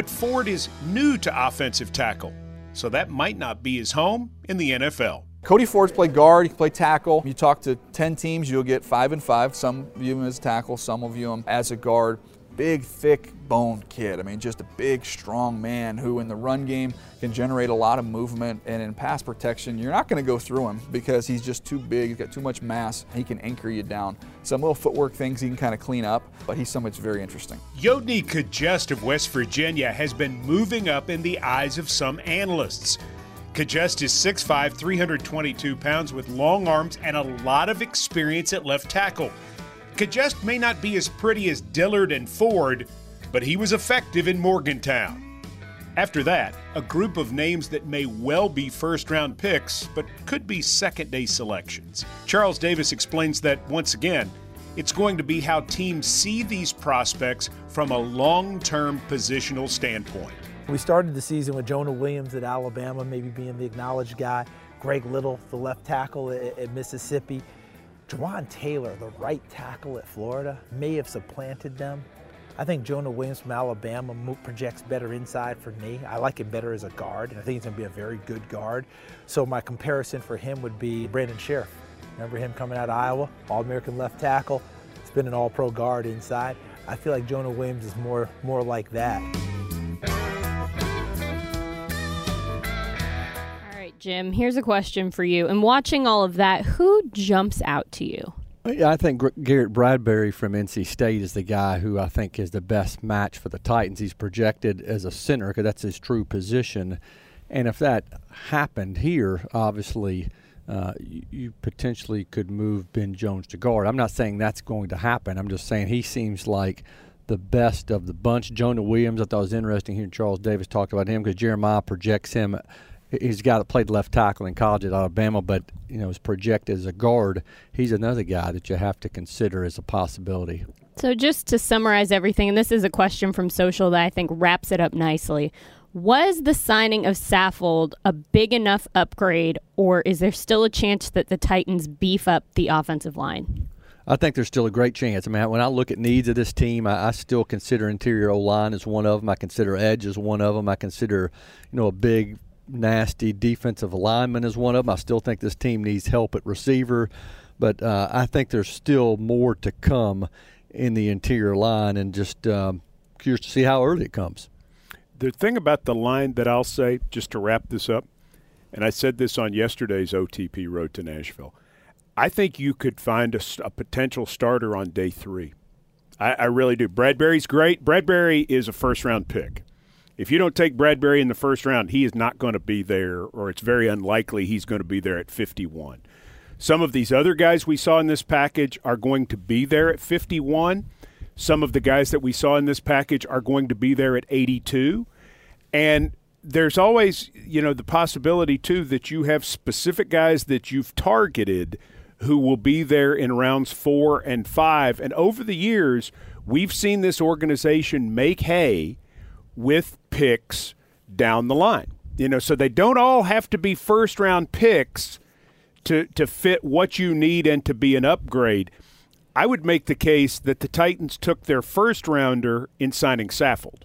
But Ford is new to offensive tackle, so that might not be his home in the NFL. Cody Ford's played guard, he can play tackle. You talk to 10 teams, you'll get five and five. Some view him as tackle, some will view him as a guard big, thick boned kid. I mean, just a big, strong man who in the run game can generate a lot of movement. And in pass protection, you're not going to go through him because he's just too big. He's got too much mass. He can anchor you down. Some little footwork things he can kind of clean up, but he's somebody that's very interesting. Yodny Cajuste of West Virginia has been moving up in the eyes of some analysts. Cajuste is 6'5, 322 pounds with long arms and a lot of experience at left tackle. Cajuste may not be as pretty as Dillard and Ford, but he was effective in Morgantown. After that, a group of names that may well be first round picks, but could be second day selections. Charles Davis explains that, once again, it's going to be how teams see these prospects from a long term positional standpoint. We started the season with Jonah Williams at Alabama, maybe being the acknowledged guy. Greg Little, the left tackle at, at Mississippi. Jawaan Taylor, the right tackle at Florida, may have supplanted them. I think Jonah Williams from Alabama projects better inside for me. I like him better as a guard, and I think he's going to be a very good guard. So my comparison for him would be Brandon Scherff. Remember him coming out of Iowa, All-American left tackle. He's been an All-Pro guard inside. I feel like Jonah Williams is more more like that. Jim, here's a question for you. And watching all of that, who jumps out to you? I think Garrett Bradbury from NC State is the guy who I think is the best match for the Titans. He's projected as a center because that's his true position. And if that happened here, obviously, uh, you, potentially could move Ben Jones to guard. I'm not saying that's going to happen. I'm just saying he seems like the best of the bunch. Jonah Williams, I thought was interesting hearing Charles Davis talk about him because Jeremiah projects him He's a guy that played left tackle in college at Alabama, but you know is projected as a guard. He's another guy that you have to consider as a possibility. So, just to summarize everything, and this is a question from social that I think wraps it up nicely. Was the signing of Saffold a big enough upgrade, or is there still a chance that the Titans beef up the offensive line? I think there's still a great chance. I mean, when I look at needs of this team, I, I still consider interior O line as one of them. I consider edge as one of them. I consider, you know, a big, nasty defensive lineman is one of them. I still think this team needs help at receiver, but uh, I think there's still more to come in the interior line, and just um, curious to see how early it comes. The thing about the line that I'll say, just to wrap this up, and I said this on yesterday's OTP Road to Nashville, I think you could find a, a potential starter on day three. I, I really do. Bradbury's great. Bradbury is a first round pick. If you don't take Bradbury in the first round, he is not going to be there, or it's very unlikely he's going to be there at 51. Some of these other guys we saw in this package are going to be there at 51. Some of the guys that we saw in this package are going to be there at 82. And there's always, you know, the possibility too that you have specific guys that you've targeted who will be there in rounds 4 and 5. And over the years, we've seen this organization make hay with picks down the line. You know, so they don't all have to be first round picks to to fit what you need and to be an upgrade. I would make the case that the Titans took their first rounder in signing Saffold,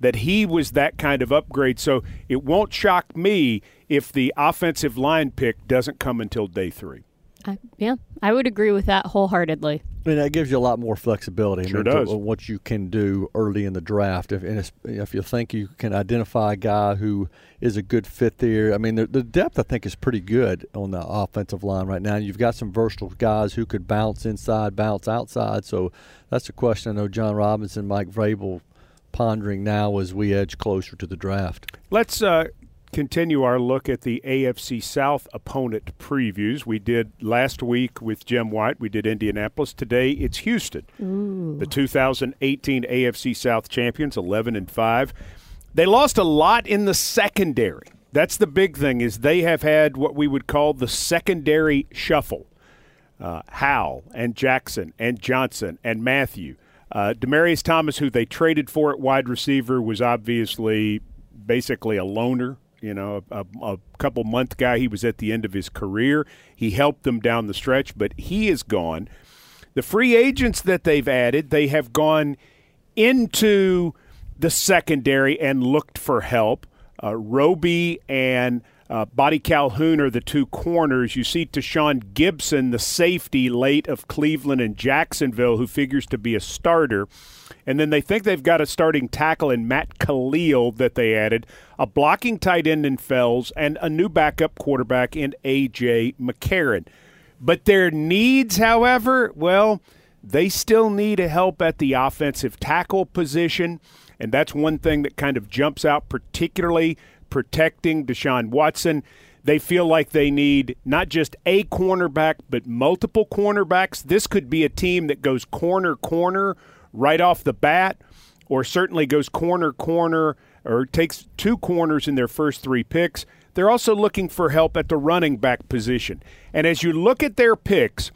that he was that kind of upgrade. So it won't shock me if the offensive line pick doesn't come until day three. I, yeah, I would agree with that wholeheartedly. I mean, that gives you a lot more flexibility. Sure I mean, does. To, what you can do early in the draft. If and if you think you can identify a guy who is a good fit there, I mean, the, the depth I think is pretty good on the offensive line right now. You've got some versatile guys who could bounce inside, bounce outside. So that's a question I know Jon Robinson, Mike Vrabel pondering now as we edge closer to the draft. Let's uh, continue our look at the AFC South opponent previews. We did last week with Jim Wyatt. We did Indianapolis. Today it's Houston, Ooh. the 2018 AFC South champions, 11 and five. They lost a lot in the secondary. That's the big thing is they have had what we would call the secondary shuffle. Uh, Howell and Jackson and Johnson and Mathieu. Uh, Demaryius Thomas, who they traded for at wide receiver, was obviously basically a loner you know, a, a, couple month guy. He was at the end of his career. He helped them down the stretch, but he is gone. The free agents that they've added, they have gone into the secondary and looked for help. Uh, Roby and uh, Boddy-Calhoun are the two corners. You see Tashaun Gipson, the safety late of Cleveland and Jacksonville, who figures to be a starter. And then they think they've got a starting tackle in Matt Kalil that they added, a blocking tight end in Fells, and a new backup quarterback in A.J. McCarron. But their needs, however, well, they still need help at the offensive tackle position. And that's one thing that kind of jumps out, particularly protecting Deshaun Watson. They feel like they need not just a cornerback, but multiple cornerbacks. This could be a team that goes corner, corner right off the bat, or certainly goes corner, corner, or takes two corners in their first three picks. They're also looking for help at the running back position. And as you look at their picks,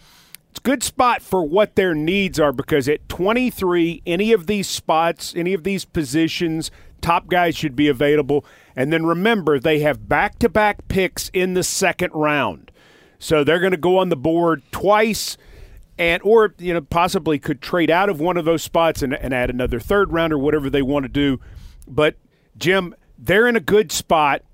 it's a good spot for what their needs are because at 23, any of these spots, any of these positions, top guys should be available. And then remember, they have back to back picks in the second round. So they're going to go on the board twice and or you know possibly could trade out of one of those spots and, and add another third round or whatever they want to do. But Jim, they're in a good spot.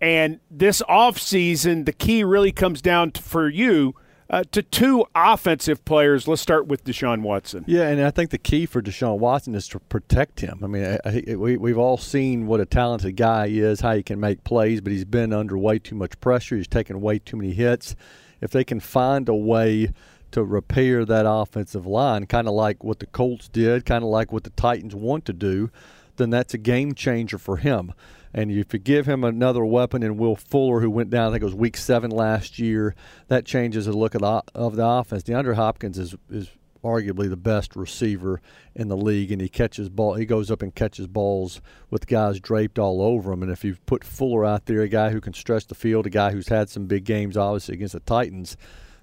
And this offseason, the key really comes down to, for you uh, to two offensive players. Let's start with Deshaun Watson. Yeah, and I think the key for Deshaun Watson is to protect him. I mean, I, I, we, we've all seen what a talented guy he is, how he can make plays, but he's been under way too much pressure. He's taken way too many hits. If they can find a way to repair that offensive line, kind of like what the Colts did, kind of like what the Titans want to do, then that's a game changer for him. And if you give him another weapon in Will Fuller, who went down, I think it was week seven last year, that changes the look of the, of the offense. DeAndre Hopkins is, is arguably the best receiver in the league, and he catches ball. He goes up and catches balls with guys draped all over him. And if you put Fuller out there, a guy who can stretch the field, a guy who's had some big games, obviously against the Titans,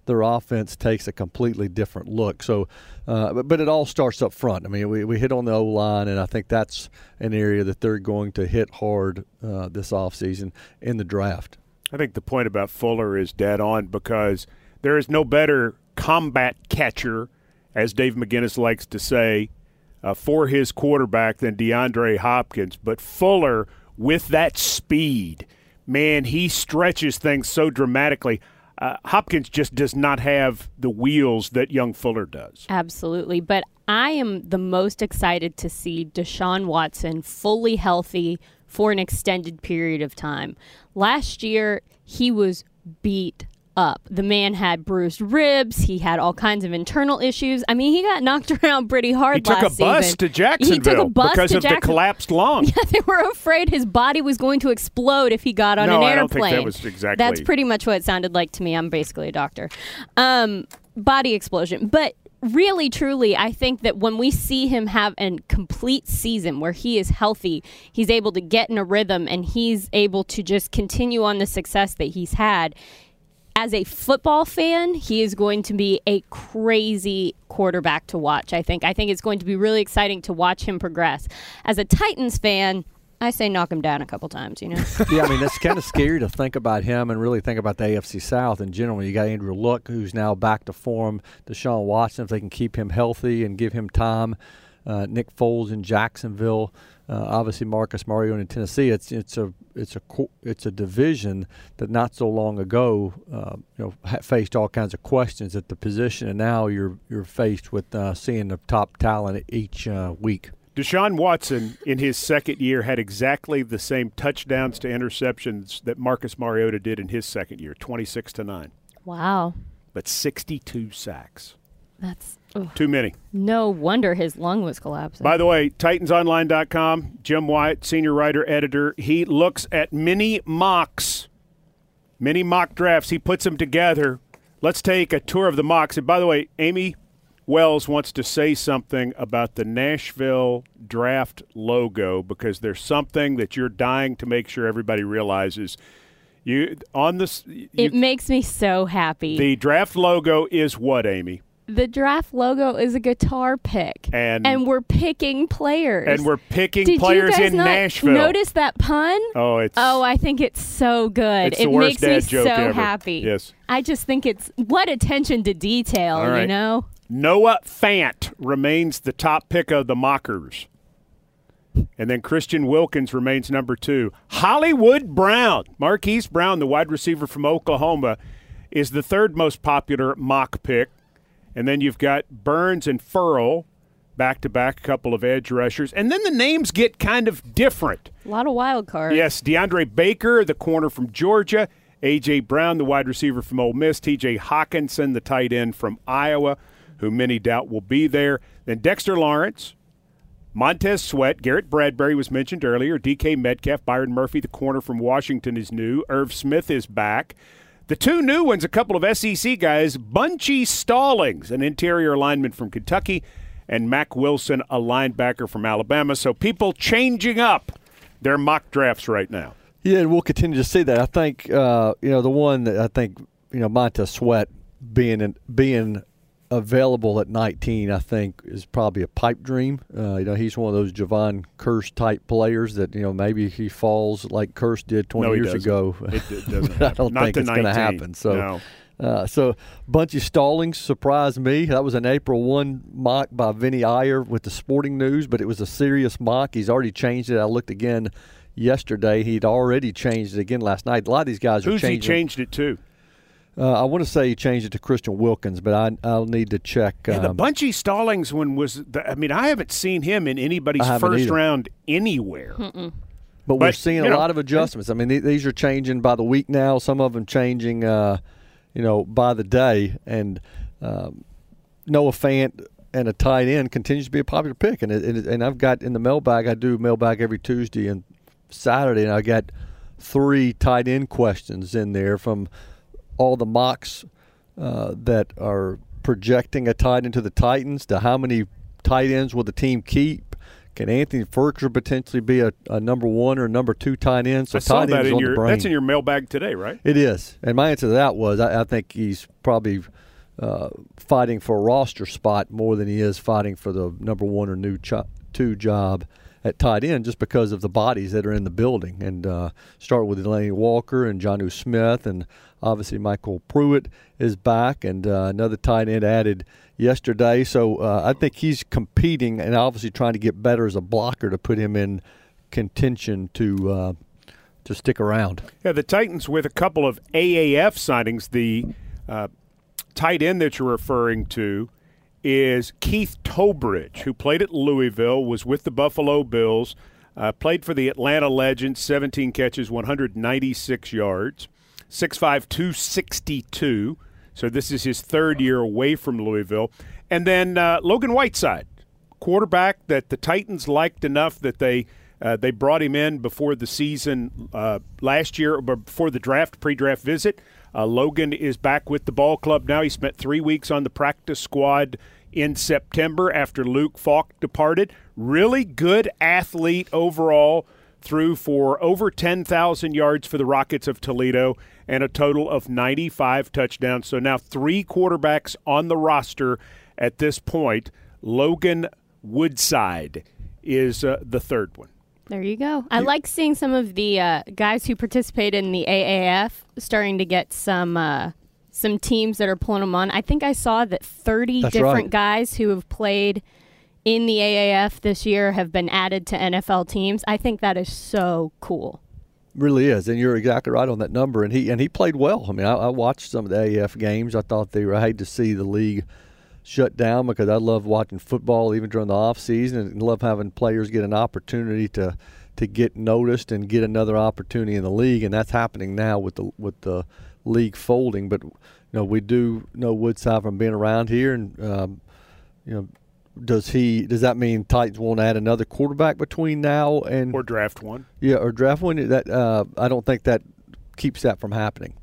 their offense takes a completely different look. So, uh, but, but it all starts up front. I mean, we, we hit on the O line, and I think that's an area that they're going to hit hard uh, this offseason in the draft. I think the point about Fuller is dead on because there is no better combat catcher, as Dave McGinnis likes to say, uh, for his quarterback than DeAndre Hopkins. But Fuller, with that speed, man, he stretches things so dramatically. Uh, Hopkins just does not have the wheels that young Fuller does. Absolutely. But I am the most excited to see Deshaun Watson fully healthy for an extended period of time. Last year, he was beat up. The man had bruised ribs. He had all kinds of internal issues. I mean, he got knocked around pretty hard. He took a bus season. to Jacksonville He took a bus because to of Jackson- the collapsed lung. Yeah, they were afraid his body was going to explode if he got on No, an I airplane. don't think that was exactly- That's pretty much what it sounded like to me. I'm basically a doctor. Um, body explosion, but really truly i think that when we see him have a complete season where he is healthy he's able to get in a rhythm and he's able to just continue on the success that he's had as a football fan, he is going to be a crazy quarterback to watch. I think. I think it's going to be really exciting to watch him progress. As a Titans fan, I say knock him down a couple times. You know. yeah, I mean it's kind of scary to think about him and really think about the AFC South in general. You got Andrew Luck, who's now back to form. Deshaun Watson, if they can keep him healthy and give him time. Uh, Nick Foles in Jacksonville. Uh, obviously, Marcus Mariota in Tennessee. It's it's a it's a it's a division that not so long ago, uh, you know, faced all kinds of questions at the position, and now you're you're faced with uh, seeing the top talent each uh, week. Deshaun Watson, in his second year, had exactly the same touchdowns to interceptions that Marcus Mariota did in his second year, 26 to 9, wow, but 62 sacks. that's ugh. Too many. no wonder his lung was collapsing. By the way, TitansOnline.com, Jim Wyatt, senior writer, editor, he looks at mini mocks, mini mock drafts. He puts them together. Let's take a tour of the mocks. And by the way, Amy Wells wants to say something about the Nashville draft logo because there's something that you're dying to make sure everybody realizes. You on this, you, it makes me so happy. the draft logo is what, Amy? The draft logo is a guitar pick, And- and we're picking players. And we're picking Did players in Nashville. Notice that pun? Oh, it's Oh, I think it's so good. It's it makes me so ever. happy. Yes. I just think it's what attention to detail, right. you know? Noah Fant remains the top pick of the mockers. And then Christian Wilkins remains number two. Hollywood Brown, Marquise Brown, the wide receiver from Oklahoma, is the third most popular mock pick. And then you've got Burns and Ferrell back to back, a couple of edge rushers. And then the names get kind of different. A lot of wild cards. Yes, DeAndre Baker, the corner from Georgia. A.J. Brown, the wide receiver from Ole Miss. T.J. Hockenson, the tight end from Iowa, who many doubt will be there. Then Dexter Lawrence, Montez Sweat, Garrett Bradbury was mentioned earlier. D.K. Metcalf, Byron Murphy, the corner from Washington, is new. Irv Smith is back. The two new ones, a couple of SEC guys, Bunchy Stallings, an interior lineman from Kentucky, and Mack Wilson, a linebacker from Alabama. So people changing up their mock drafts right now. Yeah, and we'll continue to see that. I think uh, you know the one that I think you know Montez Sweat being in, being available at 19, I think is probably a pipe dream. Uh, you know, he's one of those Jevon Kearse type players that you know maybe he falls like Kearse did 20 No, years doesn't. ago. It- it doesn't I don't Not think it's going to happen. So. No. Uh, so, Bunchy Stallings surprised me. That was an April 1 mock by Vinny Iyer with the Sporting News, but it was a serious mock. He's already changed it. I looked again yesterday. He'd already changed it again last night. A lot of these guys are changing. Who's he changed it to? Uh, I want to say he changed it to Christian Wilkins, but I, I'll need to check. Yeah, the um, Bunchy Stallings one was. The, I mean, I haven't seen him in anybody's first either. round anywhere. But we're But, seeing a know, lot of adjustments. I mean, th- these are changing by the week now. Some of them changing, uh, you know, by the day. And um, Noah Fant and a tight end continues to be a popular pick. And it, it, and I've got in the mailbag. I do mailbag every Tuesday and Saturday, and I got three tight end questions in there from all the mocks uh, that are projecting a tight end to the Titans to how many tight ends will the team keep? Can Anthony Firkser potentially be a, a number one or number two tight end? So I saw tight that in your that's in your mailbag today, right? It is, and my answer to that was I, I think he's probably uh, fighting for a roster spot more than he is fighting for the number one or new cho- two job at tight end, just because of the bodies that are in the building. And uh, start with Delanie Walker and Jonnu Smith, and obviously MyCole Pruitt is back, and uh, another tight end added yesterday. So uh, I think he's competing and obviously trying to get better as a blocker to put him in contention to uh, to stick around. Yeah, the Titans with a couple of AAF signings. The uh, tight end that you're referring to is Keith Towbridge, who played at Louisville, was with the Buffalo Bills, uh, played for the Atlanta Legends, 17 catches, 196 yards, 6'5", 262. So this is his third year away from Louisville. And then uh, Logan Woodside, quarterback that the Titans liked enough that they uh, they brought him in before the season uh, last year, before the draft pre-draft visit. Uh, Logan is back with the ball club now. He spent three weeks on the practice squad in September after Luke Falk departed. Really good athlete overall. Threw for over 10,000 yards for the Rockets of Toledo and a total of 95 touchdowns. So now three quarterbacks on the roster at this point. Logan Woodside is uh, the third one. There you go. I like seeing some of the uh, guys who participate in the AAF starting to get some uh, some teams that are pulling them on. I think I saw that 30 That's different right. guys who have played in the AAF this year have been added to NFL teams. I think that is so cool. Really is, and you're exactly right on that number. And he and he played well. I mean, I, I watched some of the AAF games. I thought they were. I hate to see the league shut down because I love watching football even during the off season, and love having players get an opportunity to to get noticed and get another opportunity in the league. And that's happening now with the with the league folding. But you know, we do know Woodside from being around here, and um, you know. Does he? Does that mean Titans won't add another quarterback between now and Or draft one. yeah, or draft one. That uh, I don't think that keeps that from happening.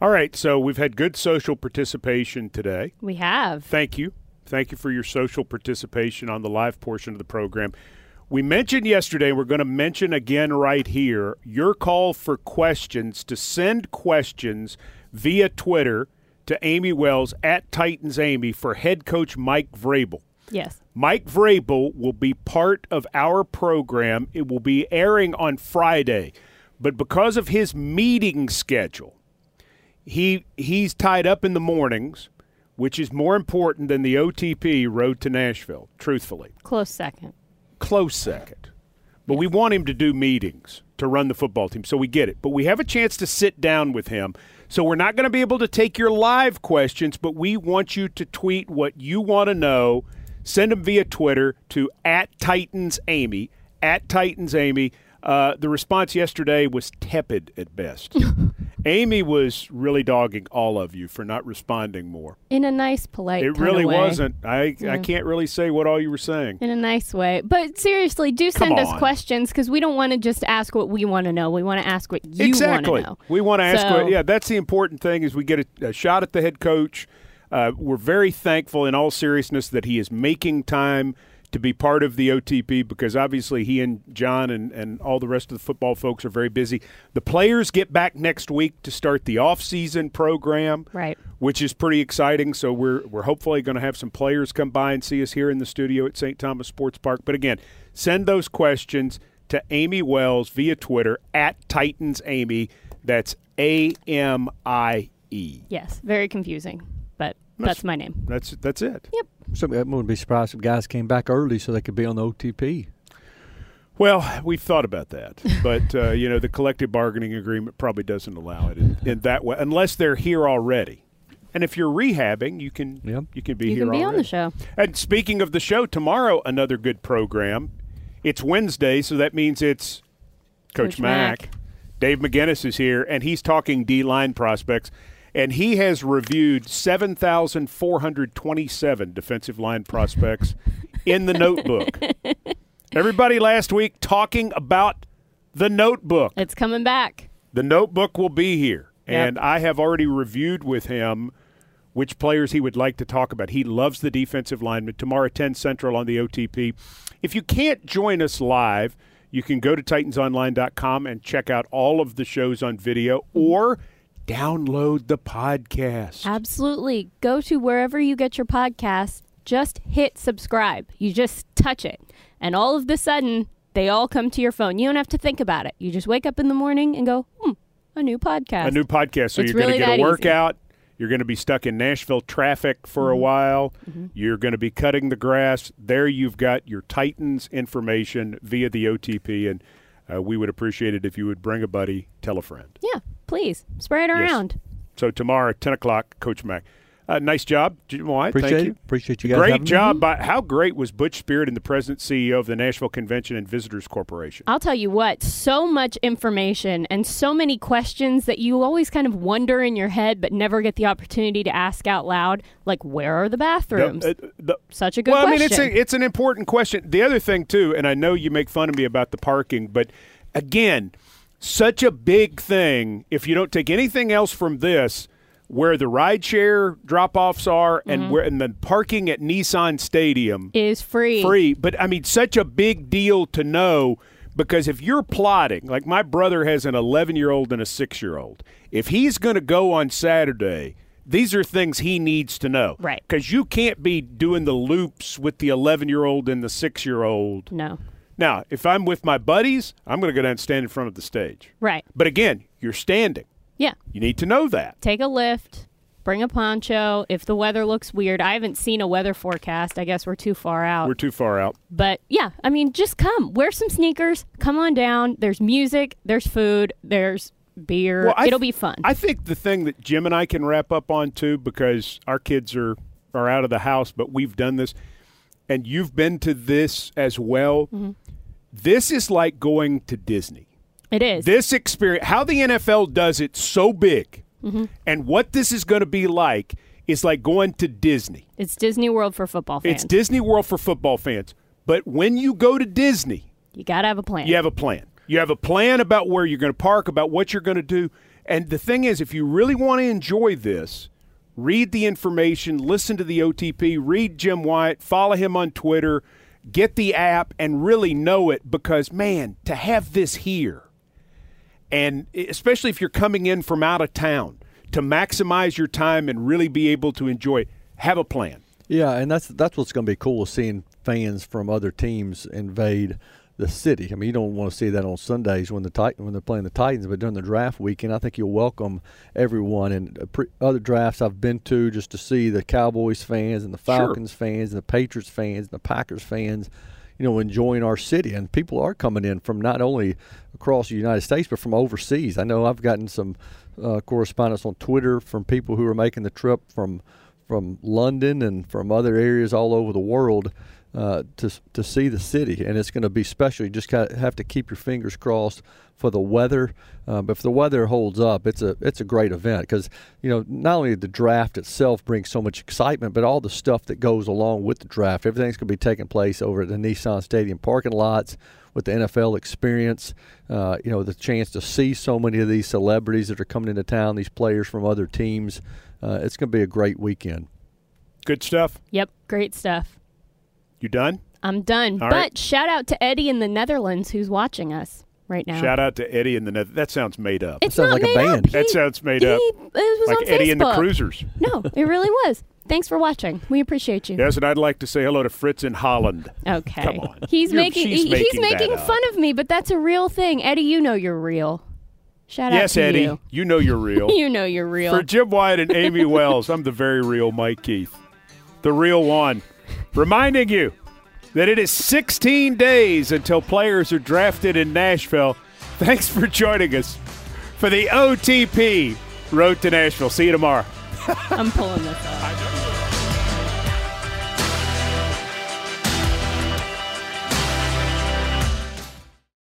All right, so we've had good social participation today. We have. Thank you. Thank you for your social participation on the live portion of the program. We mentioned yesterday, we're going to mention again right here, your call for questions to send questions via Twitter to Amy Wells at Titans Amy for head coach Mike Vrabel. Yes. Mike Vrabel will be part of our program. It will be airing on Friday. But because of his meeting schedule, he he's tied up in the mornings, which is more important than the OTP road to Nashville, truthfully. Close second. Close second. But we want him to do meetings to run the football team, so we get it. But we have a chance to sit down with him. So we're not going to be able to take your live questions, but we want you to tweet what you want to know. Send them via Twitter to at Titans Amy, at Titans Amy. Uh, the response yesterday was tepid at best. Amy was really dogging all of you for not responding more. In a nice, polite way. It really wasn't. I I can't really say what all you were saying. In a nice way. But seriously, do send us questions because we don't want to just ask what we want to know. We want to ask what you exactly. want to know. We want to ask. So- what, yeah, that's the important thing. Is we get a, a shot at the head coach. Uh, we're very thankful, in all seriousness, that he is making time to be part of the OTP because obviously he and John and, and all the rest of the football folks are very busy. The players get back next week to start the off-season program, Right. which is pretty exciting. So we're we're hopefully going to have some players come by and see us here in the studio at St. Thomas Sports Park. But again, send those questions to Amy Wells via Twitter at Titans Amy. That's A M I E. Yes. Very confusing, but that's my name. That's that's it. Yep. So I wouldn't be surprised if guys came back early so they could be on the OTP. Well, we've thought about that, but uh, you know the collective bargaining agreement probably doesn't allow it in, in that way unless they're here already. And if you're rehabbing, you can Yep. you can be here. You here can be on the show. And speaking of the show, tomorrow another good program. It's Wednesday, so that means it's Coach, Coach Mack. Mack. Dave McGinnis is here, and he's talking D line prospects. And he has reviewed 7,427 defensive line prospects in the notebook. Everybody last week talking about the notebook. It's coming back. The notebook will be here. Yep. And I have already reviewed with him which players he would like to talk about. He loves the defensive lineman. Tomorrow, 10 Central on the OTP. If you can't join us live, you can go to titansonline.com and check out all of the shows on video mm-hmm. or download the podcast. Absolutely. Go to wherever you get your podcast. Just hit subscribe. You just touch it. And all of the sudden, they all come to your phone. You don't have to think about it. You just wake up in the morning and go, hmm, a new podcast. A new podcast. So It's you're going to get a easy. workout. You're going to be stuck in Nashville traffic for a while. Mm-hmm. You're going to be cutting the grass. There you've got your Titans information via the OTP. And uh, we would appreciate it if you would bring a buddy, tell a friend. Yeah, please spread it Yes. around. So tomorrow, 10 o'clock, Coach Mack. Uh, nice job, Jim Wyatt. Appreciate Thank it. you. Appreciate you guys. having Great me. job. By, how great was Butch Spyridon the president CEO of the Nashville Convention and Visitors Corporation? I'll tell you what, so much information and so many questions that you always kind of wonder in your head but never get the opportunity to ask out loud. Like, where are the bathrooms? The- uh, the- Such a good well, question. I mean, it's a, it's an important question. The other thing too, and I know you make fun of me about the parking, but again, such a big thing. If you don't take anything else from this, where the rideshare drop-offs are, and Mm-hmm. where and then parking at Nissan Stadium is free. free. But I mean, such a big deal to know because if you're plotting, like my brother has an 11 year old and a six year old, if he's going to go on Saturday, these are things he needs to know. Right. Because you can't be doing the loops with the 11 year old and the six year old. No. Now, if I'm with my buddies, I'm going to go down and stand in front of the stage. Right. But again, you're standing. Yeah. You need to know that. Take a lift. Bring a poncho. If the weather looks weird, I haven't seen a weather forecast. I guess we're too far out. We're too far out. But yeah, I mean, just come. Wear some sneakers. Come on down. There's music. There's food. There's beer. Well, It'll th- be fun. I think the thing that Jim and I can wrap up on too, because our kids are are out of the house, but we've done this, and you've been to this as well. Mm-hmm. This is like going to Disney. it is. This experience, how the NFL does it so big, Mm-hmm. and what this is going to be like is like going to Disney. it's Disney World for football fans. It's Disney World for football fans. But when you go to Disney, you gotta have a plan. you have a plan. You have a plan about where you're going to park, about what you're going to do. And the thing is, if you really want to enjoy this, read the information, listen to the OTP, read Jim Wyatt, follow him on Twitter, get the app, and really know it because, man, to have this here, and especially if you're coming in from out of town, to maximize your time and really be able to enjoy it, have a plan. Yeah, and that's that's what's going to be cool seeing fans from other teams invade the city. I mean, you don't want to see that on Sundays when the Tit- when they're playing the Titans, but during the draft weekend, I think you'll welcome everyone. And uh, pre- other drafts I've been to just to see the Cowboys fans and the Sure. Falcons fans and the Patriots fans and the Packers fans. You know, enjoying our city, and people are coming in from not only across the United States but from overseas. I know I've gotten some uh, correspondence on Twitter from people who are making the trip from from London and from other areas all over the world uh, to to see the city, and it's going to be special. You just got have to keep your fingers crossed for the weather. Uh, but if the weather holds up, it's a it's a great event because you know not only the draft itself brings so much excitement, but all the stuff that goes along with the draft. Everything's going to be taking place over at the Nissan Stadium parking lots with the NFL experience. Uh, you know the chance to see so many of these celebrities that are coming into town, these players from other teams. Uh, it's going to be a great weekend. Good stuff. Yep. Great stuff. You done? I'm done. All but right. shout out to Eddie in the Netherlands who's watching us right now. Shout out to Eddie in the Nether- That sounds made up. It's Sounds not like a band. Up. that sounds made he, up. It was Like on Eddie and the Cruisers. No, it really was. Thanks for watching. We appreciate you. Yes, and I'd like to say hello to Fritz in Holland. Okay. Come on. He's You're- making he- making he's making that up. fun of me, but that's a real thing. Eddie, you know you're real. Shout out yes, to Eddie, you. know you're real. You know you're real. For Jim Wyatt and Amy Wells, I'm the very real Mike Keith, the real one, reminding you that it is 16 days until players are drafted in Nashville. Thanks for joining us for the OTP Road to Nashville. See you tomorrow. I'm pulling this up.